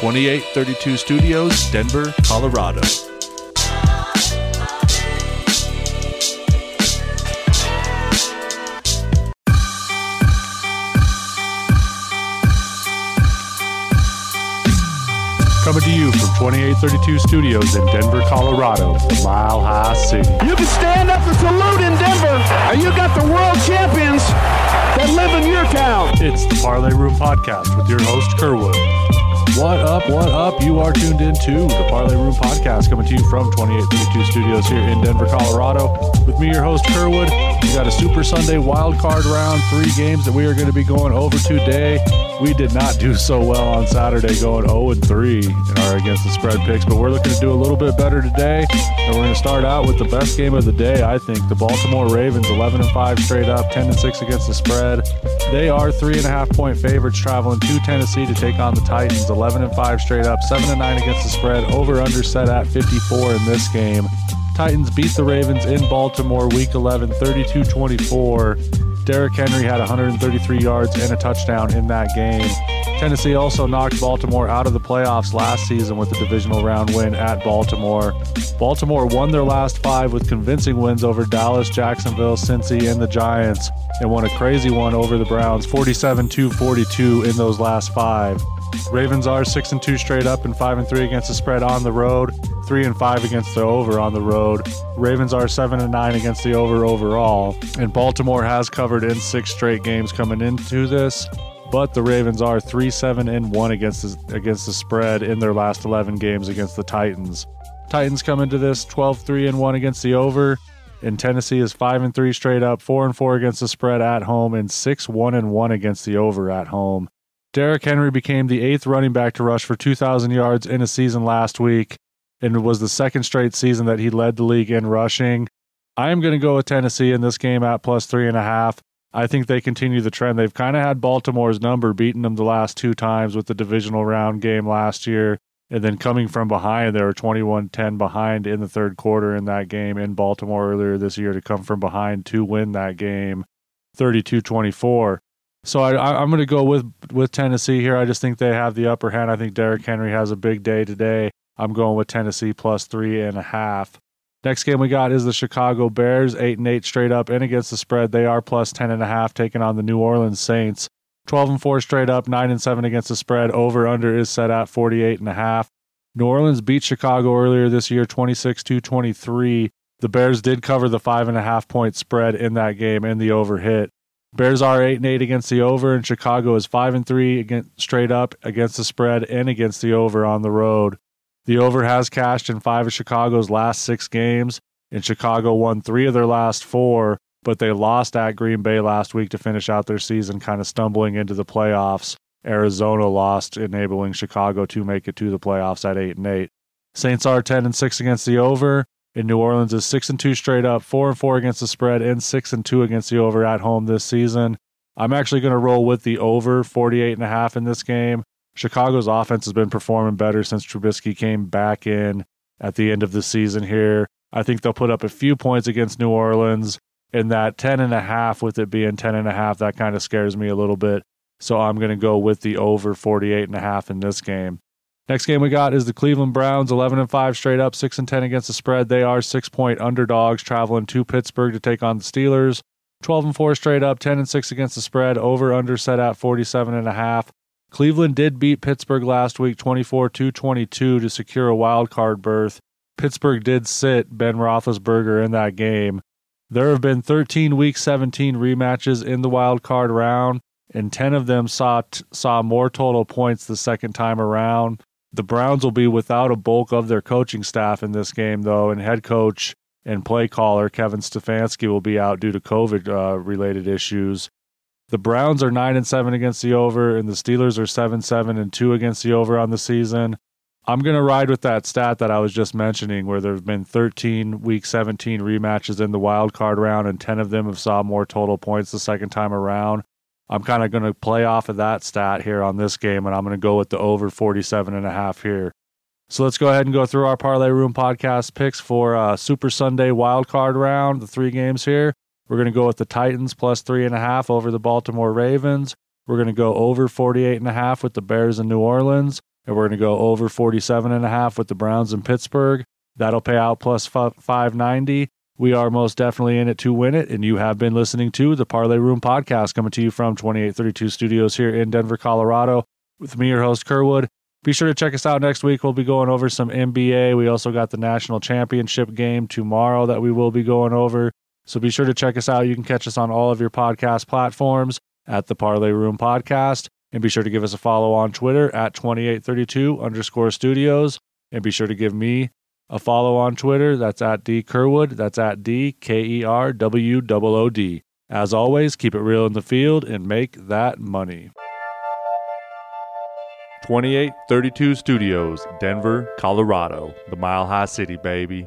2832 Studios, Denver, Colorado. Coming to you from 2832 Studios in Denver, Colorado, the Mile High City. You can stand up and salute in Denver, and you got the world champions that live in your town. It's the Parlay Room Podcast with your host, Kerwood. What up, what up? You are tuned in to the Parlay Room Podcast coming to you from 2832 Studios here in Denver, Colorado. With me, your host, Kerwood. We got a Super Sunday wild card round, three games that we are going to be going over today. We did not do so well on Saturday, going 0 and 3 in our against the spread picks, but we're looking to do a little bit better today. And we're going to start out with the best game of the day, I think. The Baltimore Ravens, 11 and 5 straight up, 10 and 6 against the spread. They are three and a half point favorites, traveling to Tennessee to take on the Titans, 11 and 5 straight up, 7 and 9 against the spread. Over under set at 54 in this game. Titans beat the Ravens in Baltimore week 11, 32 24. Derrick Henry had 133 yards and a touchdown in that game. Tennessee also knocked Baltimore out of the playoffs last season with the divisional round win at Baltimore. Baltimore won their last five with convincing wins over Dallas, Jacksonville, Cincy, and the Giants, and won a crazy one over the Browns 47 42 in those last five. Ravens are 6 and 2 straight up and 5 and 3 against the spread on the road, 3 and 5 against the over on the road. Ravens are 7 and 9 against the over overall, and Baltimore has covered in 6 straight games coming into this. But the Ravens are 3 7 and 1 against the, against the spread in their last 11 games against the Titans. Titans come into this 12 3 and 1 against the over, and Tennessee is 5 and 3 straight up, 4 and 4 against the spread at home, and 6 1 and 1 against the over at home. Derrick Henry became the eighth running back to rush for 2,000 yards in a season last week, and it was the second straight season that he led the league in rushing. I am going to go with Tennessee in this game at plus three and a half. I think they continue the trend. They've kind of had Baltimore's number, beating them the last two times with the divisional round game last year. And then coming from behind, they were 21 10 behind in the third quarter in that game in Baltimore earlier this year to come from behind to win that game 32 24. So I, am going to go with with Tennessee here. I just think they have the upper hand. I think Derrick Henry has a big day today. I'm going with Tennessee plus three and a half. Next game we got is the Chicago Bears, eight and eight straight up and against the spread. They are plus ten and a half, taking on the New Orleans Saints. Twelve and four straight up, nine and seven against the spread. Over under is set at 48 and a half. New Orleans beat Chicago earlier this year, 26 to 23. The Bears did cover the five and a half point spread in that game, and the over hit. Bears are eight and eight against the over, and Chicago is five and three against straight up against the spread and against the over on the road. The over has cashed in five of Chicago's last six games, and Chicago won three of their last four, but they lost at Green Bay last week to finish out their season, kind of stumbling into the playoffs. Arizona lost, enabling Chicago to make it to the playoffs at eight and eight. Saints are ten and six against the over, in New Orleans is six and two straight up, four and four against the spread, and six and two against the over at home this season. I'm actually going to roll with the over 48 and a half in this game. Chicago's offense has been performing better since Trubisky came back in at the end of the season here. I think they'll put up a few points against New Orleans and that 10 and a half with it being 10 and a half that kind of scares me a little bit. So I'm going to go with the over 48 and a half in this game. Next game we got is the Cleveland Browns, 11 and 5 straight up, 6 and 10 against the spread. They are 6-point underdogs traveling to Pittsburgh to take on the Steelers. 12 and 4 straight up, 10 and 6 against the spread. Over under set at 47 and a half. Cleveland did beat Pittsburgh last week 24-22 to secure a wild card berth. Pittsburgh did sit Ben Roethlisberger in that game. There have been 13 Week 17 rematches in the wild card round, and 10 of them saw saw more total points the second time around. The Browns will be without a bulk of their coaching staff in this game, though, and head coach and play caller Kevin Stefanski will be out due to COVID uh, related issues. The Browns are 9 and 7 against the over, and the Steelers are 7 7 and 2 against the over on the season. I'm going to ride with that stat that I was just mentioning, where there have been 13 week 17 rematches in the wild card round, and 10 of them have saw more total points the second time around. I'm kind of going to play off of that stat here on this game, and I'm going to go with the over 47 and a half here. So let's go ahead and go through our Parlay Room podcast picks for uh, Super Sunday wild card round, the three games here. We're going to go with the Titans plus three and a half over the Baltimore Ravens. We're going to go over 48 and a half with the Bears in New Orleans. and we're going to go over 47 and a half with the Browns in Pittsburgh. That'll pay out plus 590. We are most definitely in it to win it, and you have been listening to the Parlay Room podcast coming to you from 2832 Studios here in Denver, Colorado, with me, your host, Kerwood. Be sure to check us out next week. We'll be going over some NBA. We also got the national championship game tomorrow that we will be going over. So be sure to check us out. You can catch us on all of your podcast platforms at the Parlay Room Podcast. And be sure to give us a follow on Twitter at 2832 underscore studios. And be sure to give me a follow on Twitter. That's at D Kerwood. That's at D K E R W O O D. As always, keep it real in the field and make that money. 2832 Studios, Denver, Colorado, the Mile High City, baby.